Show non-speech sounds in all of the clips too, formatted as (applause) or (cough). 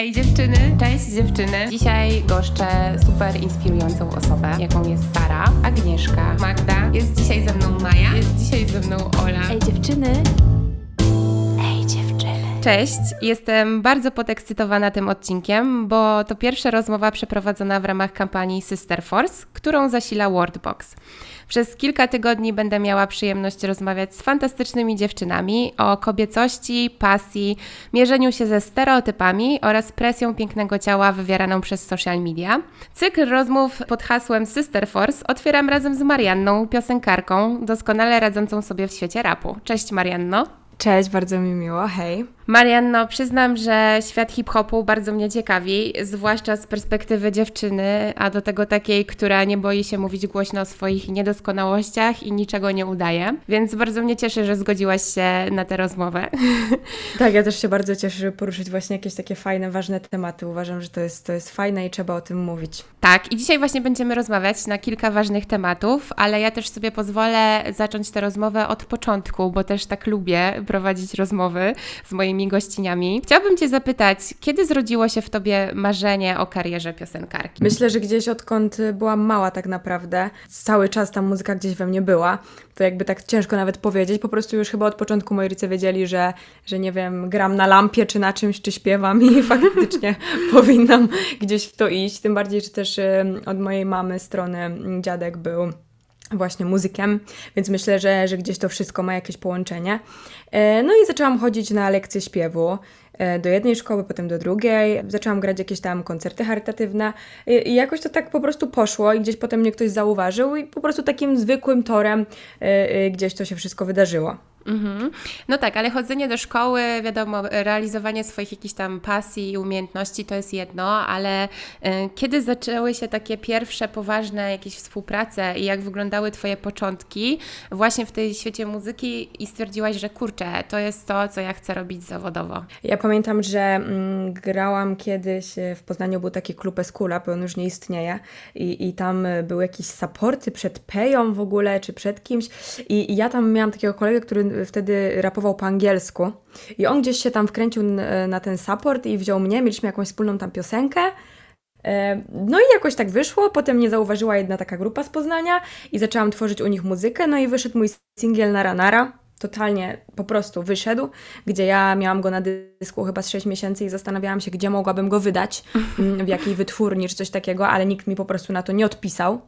Ej dziewczyny, cześć dziewczyny. Dzisiaj goszczę super inspirującą osobę, jaką jest Sara, Agnieszka, Magda. Jest dzisiaj ze mną Maja, jest dzisiaj ze mną Ola. Ej dziewczyny. Cześć, jestem bardzo podekscytowana tym odcinkiem, bo to pierwsza rozmowa przeprowadzona w ramach kampanii Sister Force, którą zasila Wordbox. Przez kilka tygodni będę miała przyjemność rozmawiać z fantastycznymi dziewczynami o kobiecości, pasji, mierzeniu się ze stereotypami oraz presją pięknego ciała wywieraną przez social media. Cykl rozmów pod hasłem Sister Force otwieram razem z Marianną, piosenkarką, doskonale radzącą sobie w świecie rapu. Cześć Marianno. Cześć, bardzo mi miło, hej. Marianno, przyznam, że świat hip-hopu bardzo mnie ciekawi, zwłaszcza z perspektywy dziewczyny, a do tego takiej, która nie boi się mówić głośno o swoich niedoskonałościach i niczego nie udaje. Więc bardzo mnie cieszy, że zgodziłaś się na tę rozmowę. (laughs) Tak, ja też się bardzo cieszę, żeby poruszyć właśnie jakieś takie fajne, ważne tematy. Uważam, że to jest, to jest fajne i trzeba o tym mówić. Tak, i dzisiaj właśnie będziemy rozmawiać na kilka ważnych tematów, ale ja też sobie pozwolę zacząć tę rozmowę od początku, bo też tak lubię prowadzić rozmowy z moimi moimi gościniami. Chciałabym Cię zapytać, kiedy zrodziło się w Tobie marzenie o karierze piosenkarki? Myślę, że gdzieś odkąd byłam mała tak naprawdę, cały czas ta muzyka gdzieś we mnie była. To jakby tak ciężko nawet powiedzieć. Po prostu już chyba od początku moi rodzice wiedzieli, że, że nie wiem, gram na lampie czy na czymś, czy śpiewam i (laughs) faktycznie (laughs) powinnam gdzieś w to iść. Tym bardziej, że też od mojej mamy strony dziadek był właśnie muzykiem, więc myślę, że, że gdzieś to wszystko ma jakieś połączenie. E, no i zaczęłam chodzić na lekcje śpiewu e, do jednej szkoły, potem do drugiej. Zaczęłam grać jakieś tam koncerty charytatywne i, jakoś to tak po prostu poszło i gdzieś potem mnie ktoś zauważył i po prostu takim zwykłym torem e, gdzieś to się wszystko wydarzyło. Mhm. No tak, ale chodzenie do szkoły, wiadomo, realizowanie swoich jakichś tam pasji i umiejętności to jest jedno, ale y, kiedy zaczęły się takie pierwsze poważne jakieś współprace i jak wyglądały Twoje początki właśnie w tej świecie muzyki i stwierdziłaś, że kurczę, to jest to, co ja chcę robić zawodowo? Ja pamiętam, że mm, grałam kiedyś e, w Poznaniu, był taki klub Eskula, bo on już nie istnieje i, i tam były jakieś supporty przed Peją w ogóle, czy przed kimś i, i ja tam miałam takiego kolegę, który wtedy rapował po angielsku. I on gdzieś się tam wkręcił na ten support i wziął mnie, mieliśmy jakąś wspólną tam piosenkę. E, no i jakoś tak wyszło, potem mnie zauważyła jedna taka grupa z Poznania i zaczęłam tworzyć u nich muzykę, no i wyszedł mój singiel Nara Nara, totalnie po prostu wyszedł, gdzie ja miałam go na dysku chyba z 6 miesięcy i zastanawiałam się, gdzie mogłabym go wydać, mm, w jakiej wytwórni czy coś takiego, ale nikt mi po prostu na to nie odpisał.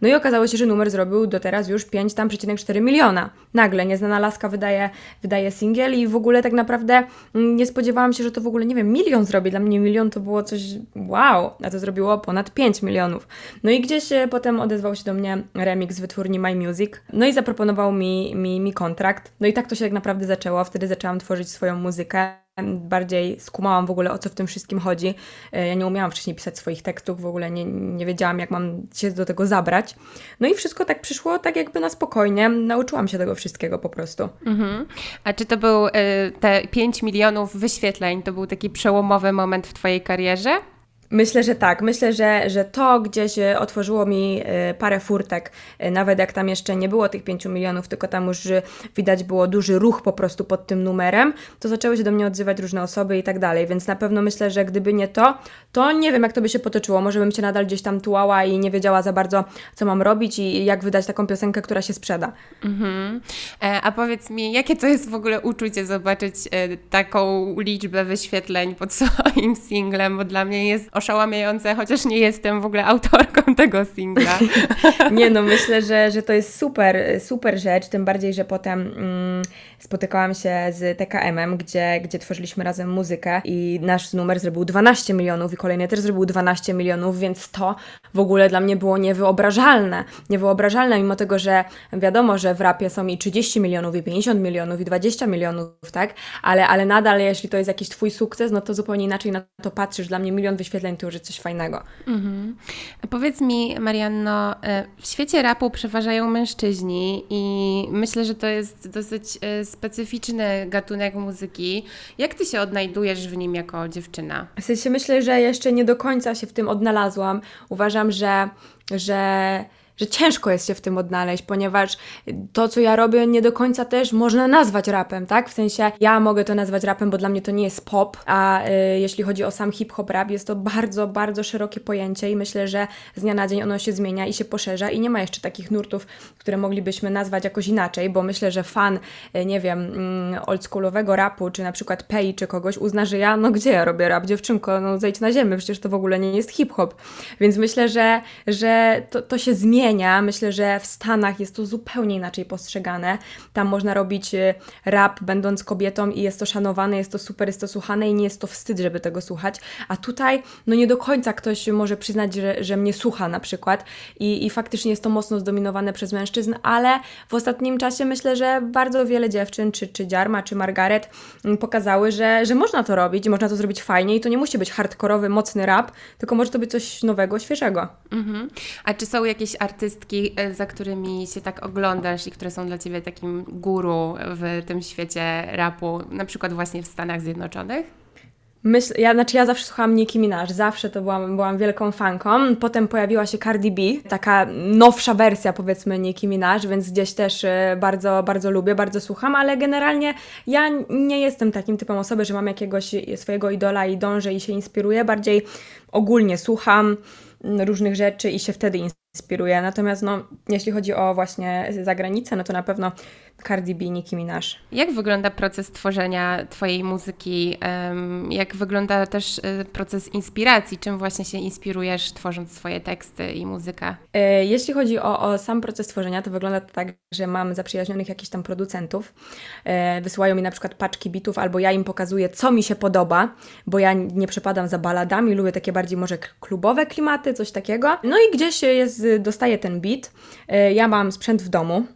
No i okazało się, że numer zrobił do teraz już 5 tam 4 miliona. Nagle nieznana laska wydaje, wydaje singiel i w ogóle tak naprawdę mm, nie spodziewałam się, że to w ogóle, nie wiem, milion zrobi. Dla mnie milion to było coś wow, a to zrobiło ponad 5 milionów. No i gdzieś e, potem odezwał się do mnie remix wytwórni My Music, no i zaproponował mi, mi, mi kontrakt. No i tak to się tak naprawdę zaczęło. Wtedy zaczęłam tworzyć swoją muzykę bardziej skumałam w ogóle o co w tym wszystkim chodzi. E, ja nie umiałam wcześniej pisać swoich tekstów, w ogóle nie, nie wiedziałam, jak mam się do tego zabrać. No i wszystko tak przyszło tak jakby na spokojnie. Nauczyłam się tego wszystkiego po prostu. Mhm. A czy to był y, te 5 milionów wyświetleń, to był taki przełomowy moment w Twojej karierze? Myślę, że tak. Myślę, że, że to gdzieś e, otworzyło mi e, parę furtek, e, nawet jak tam jeszcze nie było tych 5 milionów, tylko tam już widać było duży ruch po prostu pod tym numerem, to zaczęły się do mnie odzywać różne osoby i tak dalej, więc na pewno myślę, że gdyby nie to, to nie wiem jak to by się potoczyło. Może bym się nadal gdzieś tam tułała i nie wiedziała za bardzo, co mam robić i jak wydać taką piosenkę, która się sprzeda. Mhm. A powiedz mi, jakie to jest w ogóle uczucie zobaczyć taką liczbę wyświetleń pod (laughs) swoim singlem, bo dla mnie jest oszałamiające, chociaż nie jestem w ogóle autorką (laughs) tego singla. (laughs) nie no, myślę, że, że to jest super, super rzecz, tym bardziej, że potem mm, spotykałam się z TKM-em, gdzie, gdzie tworzyliśmy razem muzykę i nasz numer zrobił 12 milionów i kolejny też zrobił 12 milionów, więc to w ogóle dla mnie było niewyobrażalne. Niewyobrażalne, mimo tego, że wiadomo, że w rapie są i 30 milionów, i 50 milionów, i 20 milionów, tak? Ale, ale nadal, jeśli to jest jakiś Twój sukces, no to zupełnie inaczej na to patrzysz. Dla mnie milion wyświetleń to już jest coś fajnego. Mhm. Powiedz mi, Marianno, e, w świecie rapu przeważają mężczyźni i myślę, że to jest dosyć e, specyficzny gatunek muzyki. Jak Ty się odnajdujesz w nim jako dziewczyna? W sensie myślę, że jeszcze nie do końca się w tym odnalazłam. Uważam, że, że że ciężko jest się w tym odnaleźć, ponieważ to, co ja robię, nie do końca też można nazwać rapem, tak? W sensie ja mogę to nazwać rapem, bo dla mnie to nie jest pop, a y, jeśli chodzi o sam hip-hop rap, jest to bardzo, bardzo szerokie pojęcie i myślę, że z dnia na dzień ono się zmienia i się poszerza i nie ma jeszcze takich nurtów, które moglibyśmy nazwać jakoś inaczej, bo myślę, że fan, y, nie wiem, mm, oldschoolowego rapu, czy na przykład Pei, czy kogoś uzna, że ja, no gdzie ja robię rap, dziewczynko, no zejdź na ziemię, przecież to w ogóle nie jest hip-hop. Więc myślę, że, że to, to się zmienia. Myślę, że w Stanach jest to zupełnie inaczej postrzegane. Tam można robić y, rap będąc kobietą i jest to szanowane, jest to super, jest to słuchane i nie jest to wstyd, żeby tego słuchać. A tutaj, no nie do końca ktoś może przyznać, że, że mnie słucha na przykład i, i faktycznie jest to mocno zdominowane przez mężczyzn, ale w ostatnim czasie myślę, że bardzo wiele dziewczyn, czy, czy Dziarma, czy Margaret mm, pokazały, że, że można to robić można to zrobić fajnie i to nie musi być hardkorowy, mocny rap, tylko może to być coś nowego, świeżego. Mhm. A czy są jakieś artystki, e, za którymi się tak oglądasz i które są dla Ciebie takim guru w tym świecie rapu, na przykład właśnie w Stanach Zjednoczonych? Myśl, ja, znaczy ja zawsze słuchałam Nicki Minaj, zawsze to byłam, byłam wielką fanką. Potem pojawiła się Cardi B, taka nowsza wersja powiedzmy Nicki Minaj, więc gdzieś też e, bardzo, bardzo lubię, bardzo słucham, ale generalnie ja nie jestem takim typem osoby, że mam jakiegoś swojego idola i dążę i się inspiruję, bardziej ogólnie słucham różnych rzeczy i się wtedy inspiruję. Natomiast no, jeśli chodzi o właśnie zagranicę, no to na pewno Cardi B, Nicki Minaj. Jak wygląda proces tworzenia Twojej muzyki? Jak wygląda też y, proces inspiracji? Czym właśnie się inspirujesz, tworząc swoje teksty i muzykę? E, jeśli chodzi o, o sam proces tworzenia, to wygląda to tak, że mam zaprzyjaźnionych jakichś tam producentów. E, wysyłają mi na przykład paczki bitów, albo ja im pokazuję, co mi się podoba, bo ja nie przepadam za baladami, lubię takie bardziej może klubowe klimaty, coś takiego. No i gdzieś jest, dostaję ten beat. E, ja mam sprzęt w domu,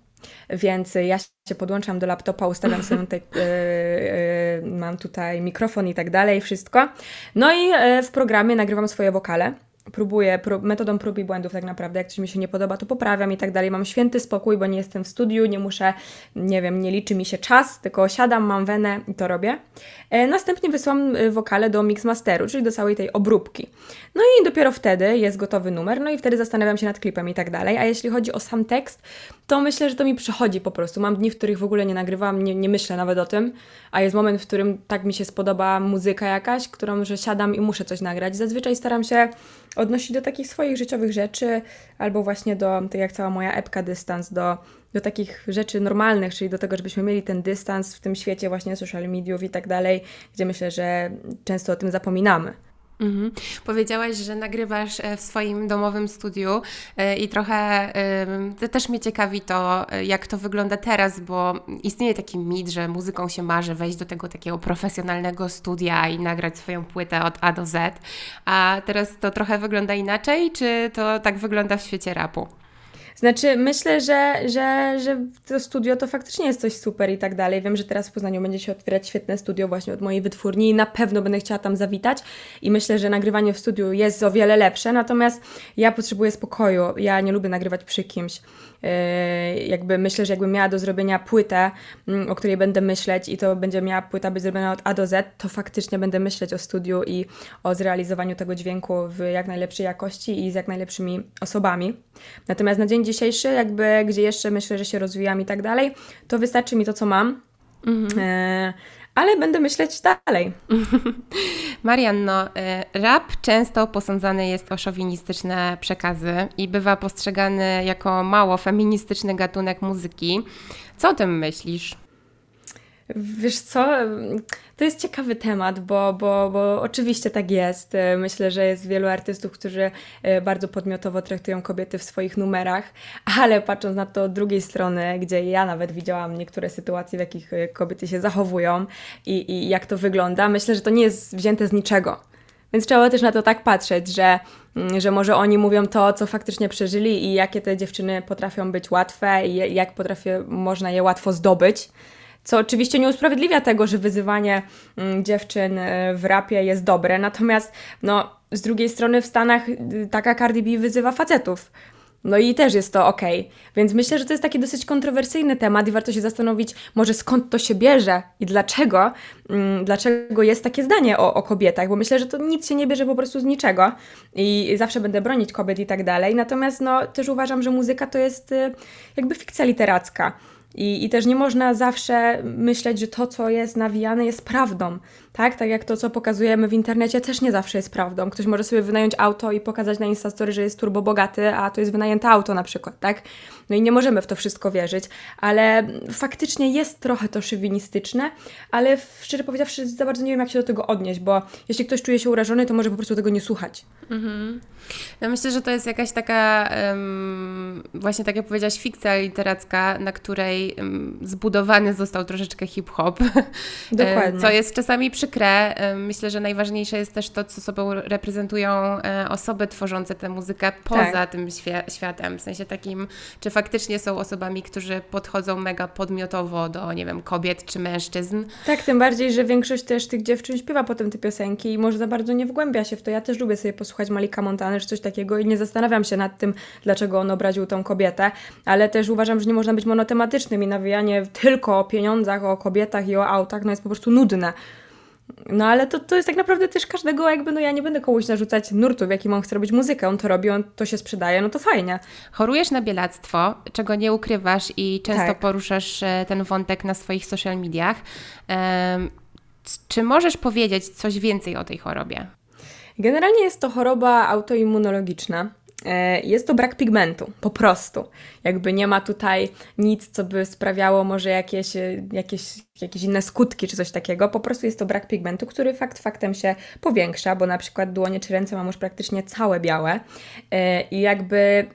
więc ja się podłączam do laptopa, ustawiam sobie tutaj, yy, (laughs) yy, mam tutaj mikrofon i tak dalej, wszystko. No i yy, w programie nagrywam swoje wokale próbuję prób, metodą prób i błędów tak naprawdę, jak coś mi się nie podoba, to poprawiam i tak dalej. Mam święty spokój, bo nie jestem w studiu, nie muszę, nie wiem, nie liczy mi się czas, tylko siadam, mam wenę i to robię. E, następnie wysłam e, wokale do mixmasteru, czyli do całej tej obróbki. No i dopiero wtedy jest gotowy numer, no i wtedy zastanawiam się nad klipem i tak dalej. A jeśli chodzi o sam tekst, to myślę, że to mi przychodzi po prostu. Mam dni, w których w ogóle nie nagrywam, nie, nie myślę nawet o tym, a jest moment, w którym tak mi się spodoba muzyka jakaś, którą, że siadam i muszę coś nagrać. Zazwyczaj staram się odnosić do takich swoich życiowych rzeczy, albo właśnie do, tak jak cała moja epka, dystans, do, do takich rzeczy normalnych, czyli do tego, żebyśmy mieli ten dystans w tym świecie właśnie social mediów i tak dalej, gdzie myślę, że często o tym zapominamy. Mhm. Powiedziałaś, że nagrywasz e, w swoim domowym studiu e, i trochę też mnie ciekawi to, e, jak to wygląda teraz, bo istnieje taki mit, że muzyką się marzy wejść do tego takiego profesjonalnego studia i nagrać swoją płytę od A do Z, a teraz to trochę wygląda inaczej, czy to tak wygląda w świecie rapu? Znaczy, myślę, że, że, że to studio to faktycznie jest coś super i tak dalej. Wiem, że teraz w Poznaniu będzie się otwierać świetne studio właśnie od mojej wytwórni i na pewno będę chciała tam zawitać i myślę, że nagrywanie w studiu jest o wiele lepsze, natomiast ja potrzebuję spokoju. Ja nie lubię nagrywać przy kimś. Yy, jakby myślę, że jakbym miała do zrobienia płytę, mm, o której będę myśleć i to będzie miała płyta być zrobiona od A do Z, to faktycznie będę myśleć o studiu i o zrealizowaniu tego dźwięku w jak najlepszej jakości i z jak najlepszymi osobami. Natomiast na dzień dzisiejszy, jakby gdzie jeszcze myślę, że się rozwijam i tak dalej, to wystarczy mi to, co mam. Mhm. E, ale będę myśleć dalej. (laughs) Marianno, e, rap często posądzany jest o szowinistyczne przekazy i bywa postrzegany jako mało feministyczny gatunek muzyki. Co o tym myślisz? Wiesz co, to jest ciekawy temat, bo, bo, bo oczywiście tak jest. Myślę, że jest wielu artystów, którzy e, bardzo podmiotowo traktują kobiety w swoich numerach, ale patrząc na to od drugiej strony, gdzie ja nawet widziałam niektóre sytuacje, w jakich e, kobiety się zachowują i, i jak to wygląda, myślę, że to nie jest wzięte z niczego. Więc trzeba też na to tak patrzeć, że, mm, że może oni mówią to, co faktycznie przeżyli i jakie te dziewczyny potrafią być łatwe i jak potrafię, można je łatwo zdobyć. Co oczywiście nie usprawiedliwia tego, że wyzywanie mm, dziewczyn e, w rapie jest dobre, natomiast no, z drugiej strony w Stanach y, taka Cardi B wyzywa facetów. No i też jest to ok. Więc myślę, że to jest taki dosyć kontrowersyjny temat i warto się zastanowić, może skąd to się bierze i dlaczego, mm, dlaczego jest takie zdanie o, o kobietach, bo myślę, że to nic się nie bierze po prostu z niczego i zawsze będę bronić kobiet i tak dalej. Natomiast no, też uważam, że muzyka to jest y, jakby fikcja literacka. I, I też nie można zawsze myśleć, że to, co jest nawijane, jest prawdą. Tak? tak jak to, co pokazujemy w internecie, też nie zawsze jest prawdą. Ktoś może sobie wynająć auto i pokazać na Instastory, że jest turbo bogaty, a to jest wynajęte auto na przykład, tak? No i nie możemy w to wszystko wierzyć, ale faktycznie jest trochę to szywinistyczne, ale szczerze powiedziawszy, za bardzo nie wiem, jak się do tego odnieść, bo jeśli ktoś czuje się urażony, to może po prostu tego nie słuchać. Mhm. Ja myślę, że to jest jakaś taka, um, właśnie tak jak powiedziałaś, fikcja literacka, na której um, zbudowany został troszeczkę hip-hop. (laughs) Dokładnie. Co jest czasami przykre. Myślę, że najważniejsze jest też to, co sobą reprezentują e, osoby tworzące tę muzykę poza tak. tym światem. W sensie takim, czy faktycznie są osobami, którzy podchodzą mega podmiotowo do, nie wiem, kobiet czy mężczyzn. Tak, tym bardziej, że większość też tych dziewczyn śpiewa potem te piosenki i może za bardzo nie wgłębia się w to. Ja też lubię sobie posłuchać Malika Montana czy coś takiego i nie zastanawiam się nad tym, dlaczego on obraził tą kobietę, ale też uważam, że nie można być monotematycznym i nawijanie tylko o pieniądzach, o kobietach i o autach, no jest po prostu nudne. No ale to, to jest tak naprawdę też każdego, jakby, no ja nie będę komuś narzucać nurtu, w jakim on chce robić muzykę. On to robi, on to się sprzedaje, no to fajnie. Chorujesz na bielactwo, czego nie ukrywasz i często tak. poruszasz e, ten wątek na swoich social mediach. Um, czy możesz powiedzieć coś więcej o tej chorobie? Generalnie jest to choroba autoimmunologiczna. E, jest to brak pigmentu, po prostu. Jakby nie ma tutaj nic, co by sprawiało może jakieś, e, jakieś, jakieś inne skutki czy coś takiego. Po prostu jest to brak pigmentu, który fakt faktem się powiększa, bo na przykład dłonie czy ręce mam już praktycznie całe białe e, i jakby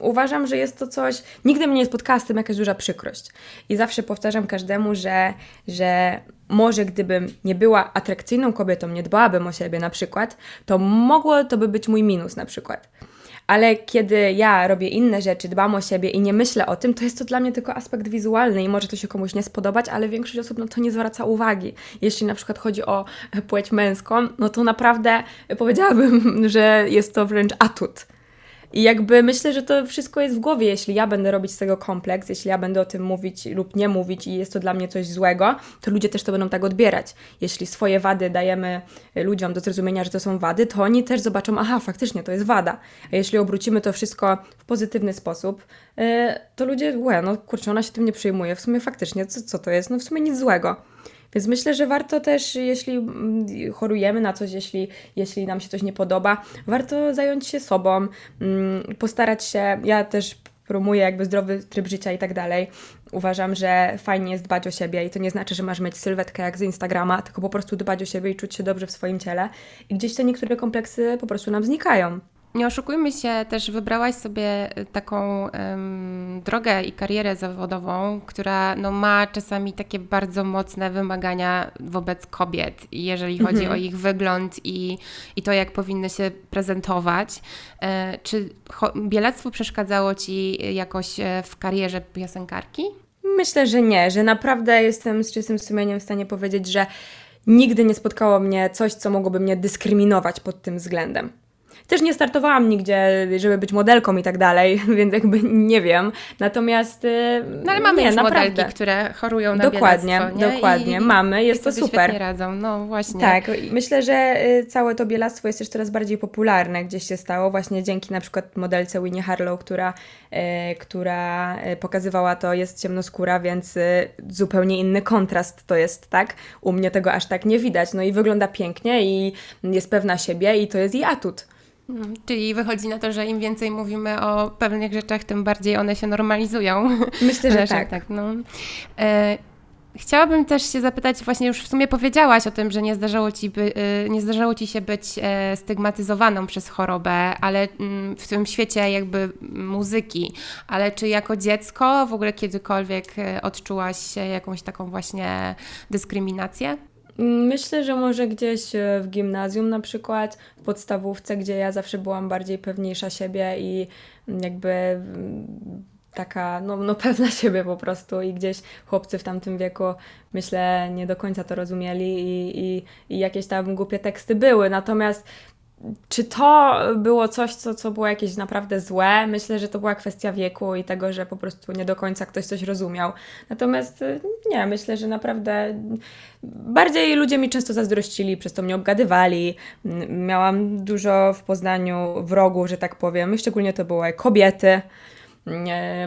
uważam, że jest to coś. Nigdy mnie nie spotkała z tym jakaś duża przykrość. I zawsze powtarzam każdemu, że, że może gdybym nie była atrakcyjną kobietą, nie dbałabym o siebie na przykład, to mogło to by być mój minus na przykład. Ale kiedy ja robię inne rzeczy, dbam o siebie i nie myślę o tym, to jest to dla mnie tylko aspekt wizualny i może to się komuś nie spodobać, ale większość osób na to nie zwraca uwagi. Jeśli na przykład chodzi o płeć męską, no to naprawdę powiedziałabym, (laughs) że jest to wręcz atut i jakby myślę, że to wszystko jest w głowie, jeśli ja będę robić z tego kompleks, jeśli ja będę o tym mówić lub nie mówić i jest to dla mnie coś złego, to ludzie też to będą tak odbierać. Jeśli swoje wady dajemy ludziom do zrozumienia, że to są wady, to oni też zobaczą, aha, faktycznie to jest wada. A jeśli obrócimy to wszystko w pozytywny sposób, e, to ludzie, łe, no kurczę, ona się tym nie przejmuje, w sumie faktycznie, co, co to jest? No w sumie nic złego. Więc myślę, że warto też, jeśli mm, chorujemy na coś, jeśli, jeśli nam się coś nie podoba, warto zająć się sobą, mm, postarać się. Ja też promuję jakby zdrowy tryb życia i tak dalej. Uważam, że fajnie jest dbać o siebie i to nie znaczy, że masz mieć sylwetkę jak z Instagrama, tylko po prostu dbać o siebie i czuć się dobrze w swoim ciele. I gdzieś te niektóre kompleksy po prostu nam znikają. Nie oszukujmy się, też wybrałaś sobie y, taką drogę i karierę zawodową, która no, ma czasami takie bardzo mocne wymagania wobec kobiet, jeżeli chodzi mhm. o ich wygląd i, i to, jak powinny się prezentować. E, czy bielactwo przeszkadzało Ci jakoś e, w karierze piosenkarki? Myślę, że nie, że naprawdę jestem z czystym sumieniem w stanie powiedzieć, że nigdy nie spotkało mnie coś, co mogłoby mnie dyskryminować pod tym względem. Też nie startowałam nigdzie, żeby być modelką i tak dalej, (laughs) więc jakby nie wiem. Natomiast. Y, no ale mamy nie, już naprawdę. modelki, które chorują na Dokładnie, nie? dokładnie. I, mamy, jest to super. Nie radzą, no właśnie. Tak, myślę, że y, całe to bielactwo jest też coraz bardziej popularne, gdzieś się stało, właśnie dzięki na przykład modelce Winnie Harlow, która, y, która pokazywała to, jest ciemnoskóra, więc zupełnie inny kontrast to jest, tak? U mnie tego aż tak nie widać. No i wygląda pięknie i jest pewna siebie i to jest jej atut. No, czyli wychodzi na to, że im więcej mówimy o pewnych rzeczach, tym bardziej one się normalizują. Myślę, (laughs) że tak. tak no. E, chciałabym też się zapytać, właśnie już w sumie powiedziałaś o tym, że nie zdarzało ci, by, e, nie zdarzało ci się być e, stygmatyzowaną przez chorobę, ale mm, w tym świecie jakby muzyki, ale czy jako dziecko w ogóle kiedykolwiek e, odczułaś jakąś taką właśnie dyskryminację? Myślę, że może gdzieś e, w gimnazjum na przykład, w podstawówce, gdzie ja zawsze byłam bardziej pewniejsza siebie i jakby mm, taka, no, no (laughs) pewna siebie po prostu i gdzieś chłopcy w tamtym wieku, myślę, nie do końca to rozumieli i, i, i jakieś tam głupie teksty były. Natomiast czy to było coś, co, co było jakieś naprawdę złe? Myślę, że to była kwestia wieku i tego, że po prostu nie do końca ktoś coś rozumiał. Natomiast y, nie, myślę, że naprawdę bardziej ludzie mi często zazdrościli, przez to mnie obgadywali. Miałam dużo w Poznaniu wrogów, że tak powiem, szczególnie to były kobiety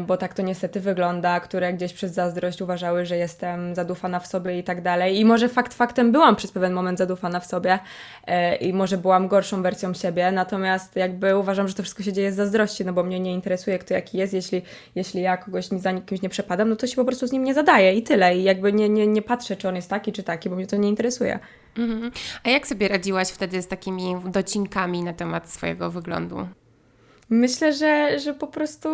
bo tak to niestety wygląda, które gdzieś przez zazdrość uważały, że jestem zadufana w sobie i tak dalej. I może fakt faktem byłam przez pewien moment zadufana w sobie e, i może byłam gorszą wersją siebie, natomiast jakby uważam, że to wszystko się dzieje z zazdrości, no bo mnie nie interesuje, kto jaki jest. Jeśli, jeśli ja kogoś za kimś nie przepadam, no to się po prostu z nim nie zadaję i tyle. I jakby nie, nie, nie patrzę, czy on jest taki, czy taki, bo mnie to nie interesuje. Mhm. A jak sobie radziłaś wtedy z takimi docinkami na temat swojego wyglądu? Myślę, że, że po prostu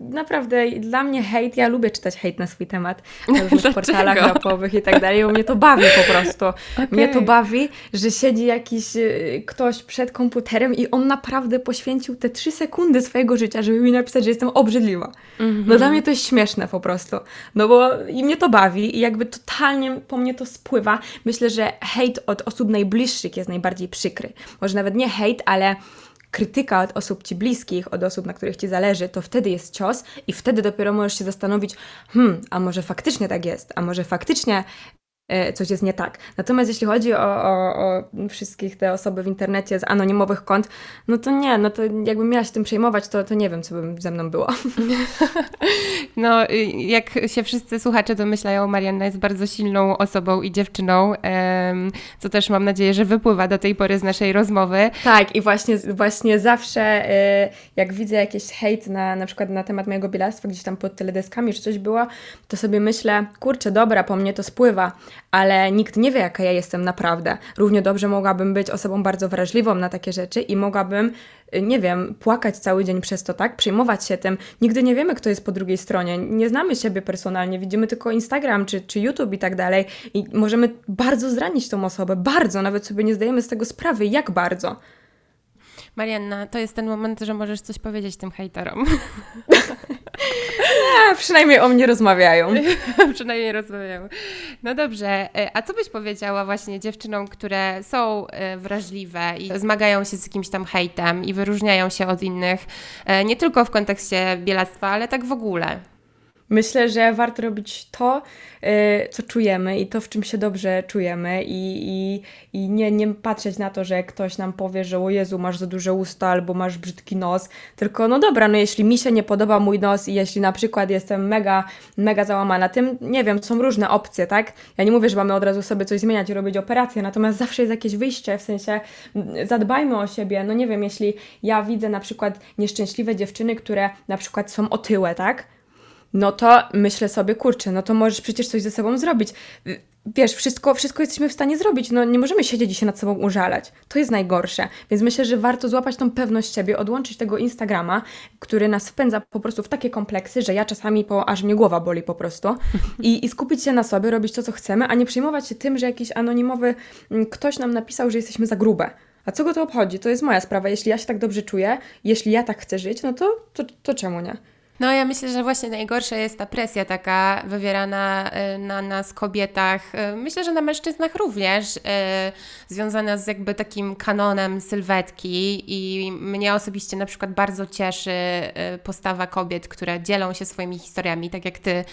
naprawdę dla mnie hejt, ja lubię czytać hejt na swój temat na różnych portalach rapowych i tak dalej, bo mnie to bawi po prostu. Okay. Mnie to bawi, że siedzi jakiś y, ktoś przed komputerem i on naprawdę poświęcił te trzy sekundy swojego życia, żeby mi napisać, że jestem obrzydliwa. Mm -hmm. No dla mnie to jest śmieszne po prostu. No bo i mnie to bawi i jakby totalnie po mnie to spływa. Myślę, że hejt od osób najbliższych jest najbardziej przykry. Może nawet nie hejt, ale krytyka od osób ci bliskich, od osób, na których ci zależy, to wtedy jest cios i wtedy dopiero możesz się zastanowić, hmm, a może faktycznie tak jest, a może faktycznie coś jest nie tak. Natomiast jeśli chodzi o, o, o, wszystkich te osoby w internecie z anonimowych kont, no to nie, no to jakbym miała się tym przejmować, to, to nie wiem, co by ze mną było. (laughs) No, y, jak się wszyscy słuchacze domyślają, Marianna jest bardzo silną osobą i dziewczyną, co też mam nadzieję, że wypływa do tej pory z naszej rozmowy. Tak, i właśnie, właśnie zawsze y, jak widzę jakiś hejt na, na przykład na temat mojego bielactwa, gdzieś tam pod teledeskami czy coś było, to sobie myślę, kurczę, dobra, po mnie to spływa, ale nikt nie wie, jaka ja jestem naprawdę. Równie dobrze mogłabym być osobą bardzo wrażliwą na takie rzeczy i mogłabym, y, nie wiem, płakać cały dzień przez to, tak? Przejmować się tym. Nigdy nie wiemy, kto jest po drugiej stronie. Nie znamy siebie personalnie, widzimy tylko Instagram czy, czy YouTube i tak dalej. I możemy bardzo zranić tą osobę, bardzo, nawet sobie nie zdajemy z tego sprawy, jak bardzo. Marianna, to jest ten moment, że możesz coś powiedzieć tym hejterom. (laughs) A, przynajmniej o mnie rozmawiają. (laughs) przynajmniej rozmawiają. No dobrze, e, a co byś powiedziała właśnie dziewczynom, które są e, wrażliwe i zmagają się z jakimś tam hejtem i wyróżniają się od innych, e, nie tylko w kontekście bielactwa, ale tak w ogóle? Myślę, że warto robić to, y, co czujemy i to, w czym się dobrze czujemy i, i, i nie, nie patrzeć na to, że ktoś nam powie, że o Jezu, masz za duże usta albo masz brzydki nos, tylko no dobra, no jeśli mi się nie podoba mój nos i jeśli na przykład jestem mega, mega załamana tym, nie wiem, są różne opcje, tak? Ja nie mówię, że mamy od razu sobie coś zmieniać i robić operację, natomiast zawsze jest jakieś wyjście, w sensie zadbajmy o siebie, no nie wiem, jeśli ja widzę na przykład nieszczęśliwe dziewczyny, które na przykład są otyłe, tak? No to myślę sobie, kurczę, no to możesz przecież coś ze sobą zrobić. Wiesz, wszystko, wszystko jesteśmy w stanie zrobić, no nie możemy siedzieć i się nad sobą użalać. To jest najgorsze. Więc myślę, że warto złapać tą pewność siebie, odłączyć tego Instagrama, który nas wpędza po prostu w takie kompleksy, że ja czasami po, aż mnie głowa boli po prostu (laughs) I, i skupić się na sobie, robić to, co chcemy, a nie przejmować się tym, że jakiś anonimowy mm, ktoś nam napisał, że jesteśmy za grube. A co go to obchodzi? To jest moja sprawa. Jeśli ja się tak dobrze czuję, jeśli ja tak chcę żyć, no to, to, to czemu nie? No ja myślę, że właśnie najgorsza jest ta presja taka wywierana y, na nas kobietach, y, myślę, że na mężczyznach również, y, związana z jakby takim kanonem sylwetki i mnie osobiście na przykład bardzo cieszy postawa kobiet, które dzielą się swoimi historiami, tak jak Ty,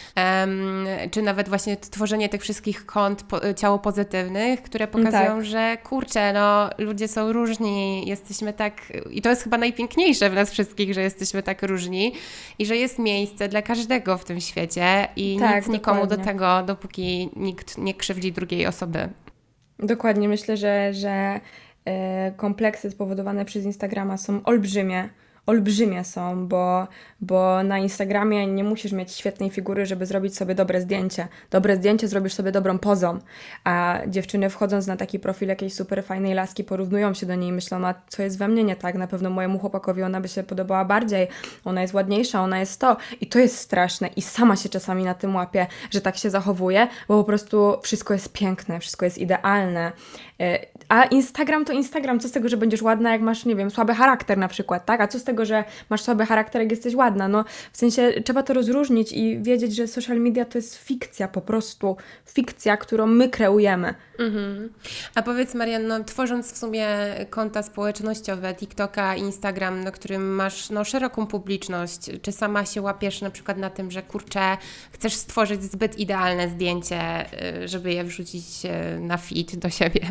czy nawet właśnie tworzenie tych wszystkich kont ciało pozytywnych, które pokazują, tak. że kurczę, no ludzie są różni, jesteśmy tak, i to jest chyba najpiękniejsze w nas wszystkich, że jesteśmy tak różni i że jest miejsce dla każdego w tym świecie i tak, nic nikomu dokładnie. do tego, dopóki nikt nie krzywdzi drugiej osoby. Dokładnie, myślę, że, że e, kompleksy spowodowane przez Instagrama są olbrzymie olbrzymie są, bo, bo na Instagramie nie musisz mieć świetnej figury, żeby zrobić sobie dobre zdjęcie. Dobre zdjęcie zrobisz sobie dobrą pozą, a dziewczyny wchodząc na taki profil jakiejś super fajnej laski porównują się do niej i myślą, a co jest we mnie nie tak, na pewno mojemu chłopakowi ona by się podobała bardziej, ona jest ładniejsza, ona jest to. I to jest straszne. I sama się czasami na tym łapię, że tak się zachowuje, bo po prostu wszystko jest piękne, wszystko jest idealne, a Instagram to Instagram, co z tego, że będziesz ładna, jak masz, nie wiem, słaby charakter na przykład, tak? A co z tego, że masz słaby charakter, jak jesteś ładna. No, w sensie trzeba to rozróżnić i wiedzieć, że social media to jest fikcja po prostu. Fikcja, którą my kreujemy. Mhm. A powiedz Marianno, tworząc w sumie konta społecznościowe, TikToka, Instagram, na którym masz no, szeroką publiczność, czy sama się łapiesz na przykład na tym, że kurczę, chcesz stworzyć zbyt idealne zdjęcie, y, żeby je wrzucić y, na feed do siebie?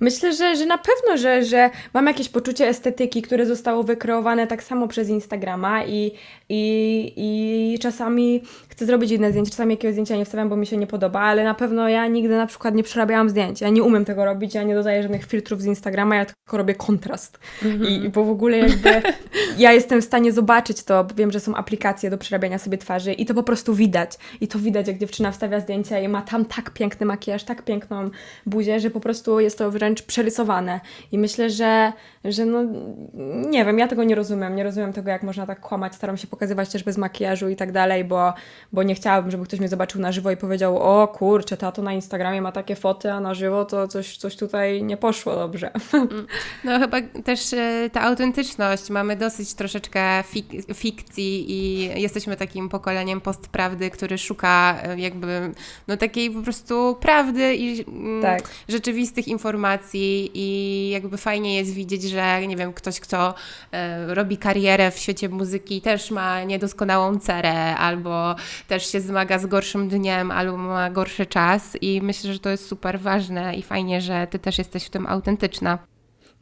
Myślę, że, że na pewno, że, że mam jakieś poczucie estetyki, które zostało wykreowane tak samo przez Instagrama i, i, i czasami chcę zrobić inne zdjęcie, czasami jakiegoś zdjęcia nie wstawiam, bo mi się nie podoba, ale na pewno ja nigdy na przykład nie przerabiałam zdjęć. Ja nie umiem tego robić, ja nie dodaję żadnych filtrów z Instagrama, ja tylko robię kontrast. Mm -hmm. I, bo w ogóle jakby (laughs) ja jestem w stanie zobaczyć to, bo wiem, że są aplikacje do przerabiania sobie twarzy i to po prostu widać. I to widać, jak dziewczyna wstawia zdjęcia i ma tam tak piękny makijaż, tak piękną buzię, że po prostu jest to wręcz przerysowane. I myślę, że, że no nie wiem, ja tego nie rozumiem. Nie rozumiem tego, jak można tak kłamać. Staram się pokazywać też bez makijażu i tak dalej, bo, bo nie chciałabym, żeby ktoś mnie zobaczył na żywo i powiedział, o kurczę, tato na Instagramie ma takie foty, a na żywo to coś, coś tutaj nie poszło dobrze. (laughs) Mm. No chyba też e, ta autentyczność. Mamy dosyć troszeczkę fik fikcji i jesteśmy takim pokoleniem postprawdy, który szuka e, jakby no takiej po prostu prawdy i mm, tak. Rzeczywistych informacji i jakby fajnie jest widzieć, że nie wiem, ktoś, kto e, robi karierę w świecie muzyki też ma niedoskonałą cerę albo też się zmaga z gorszym dniem albo ma gorszy czas i myślę, że to jest super ważne i fajnie, że Ty też jesteś w tym autentyczna.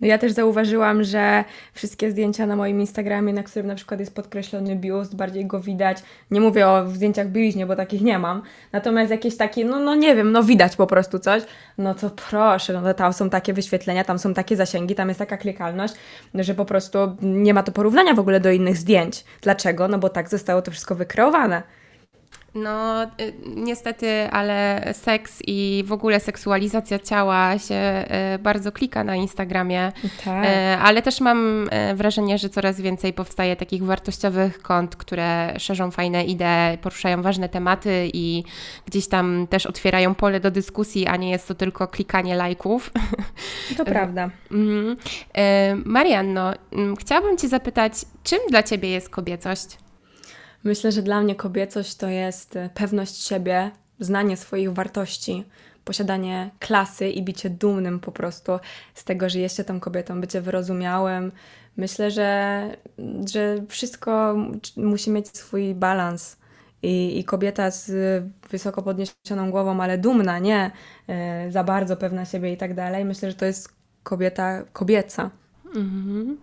Ja też zauważyłam, że wszystkie zdjęcia na moim Instagramie, na którym na przykład jest podkreślony biust, bardziej go widać. Nie mówię o zdjęciach bliźnie, bo takich nie mam. Natomiast jakieś takie, no, no nie wiem, no widać po prostu coś. No to proszę, no tam są takie wyświetlenia, tam są takie zasięgi, tam jest taka klikalność, że po prostu nie ma to porównania w ogóle do innych zdjęć. Dlaczego? No bo tak zostało to wszystko wykreowane. No, y, niestety, ale seks i w ogóle seksualizacja ciała się y, bardzo klika na Instagramie. Tak. Y, ale też mam wrażenie, że coraz więcej powstaje takich wartościowych kont, które szerzą fajne idee, poruszają ważne tematy i gdzieś tam też otwierają pole do dyskusji, a nie jest to tylko klikanie lajków. To (laughs) prawda. Mhm. Marianno, mm, chciałabym Cię zapytać, czym dla Ciebie jest kobiecość? Myślę, że dla mnie kobiecość to jest e, pewność siebie, znanie swoich wartości, posiadanie klasy i bycie dumnym po prostu z tego, że jesteście tą kobietą, bycie wyrozumiałym. Myślę, że, że wszystko musi mieć swój balans. I, I kobieta z wysoko podniesioną głową, ale dumna, nie e, za bardzo pewna siebie i tak dalej. Myślę, że to jest kobieta kobieca. Mhm.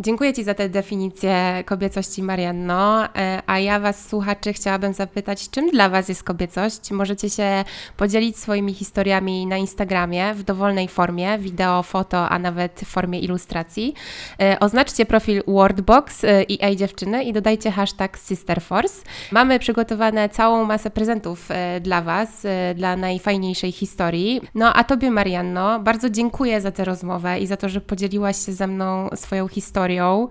Dziękuję Ci za tę definicję kobiecości, Marianno. E, a ja Was, słuchaczy, chciałabym zapytać, czym dla Was jest kobiecość? Możecie się podzielić swoimi historiami na Instagramie w dowolnej formie, wideo, foto, a nawet w formie ilustracji. E, oznaczcie profil Wordbox e, i Ej Dziewczyny i dodajcie hashtag SisterForce. Mamy przygotowane całą masę prezentów dla Was, dla najfajniejszej historii. No a Tobie, Marianno, bardzo dziękuję za tę rozmowę i za to, że podzieliłaś się ze mną swoją historią historią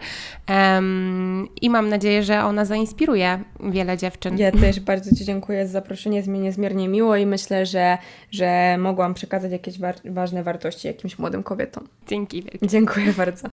um, i mam nadzieję, że ona zainspiruje wiele dziewczyn. Ja też bardzo Ci dziękuję za zaproszenie, jest mi niezmiernie miło i myślę, że, że mogłam przekazać jakieś wa ważne wartości jakimś młodym kobietom. Dzięki wielkie. Dziękuję bardzo.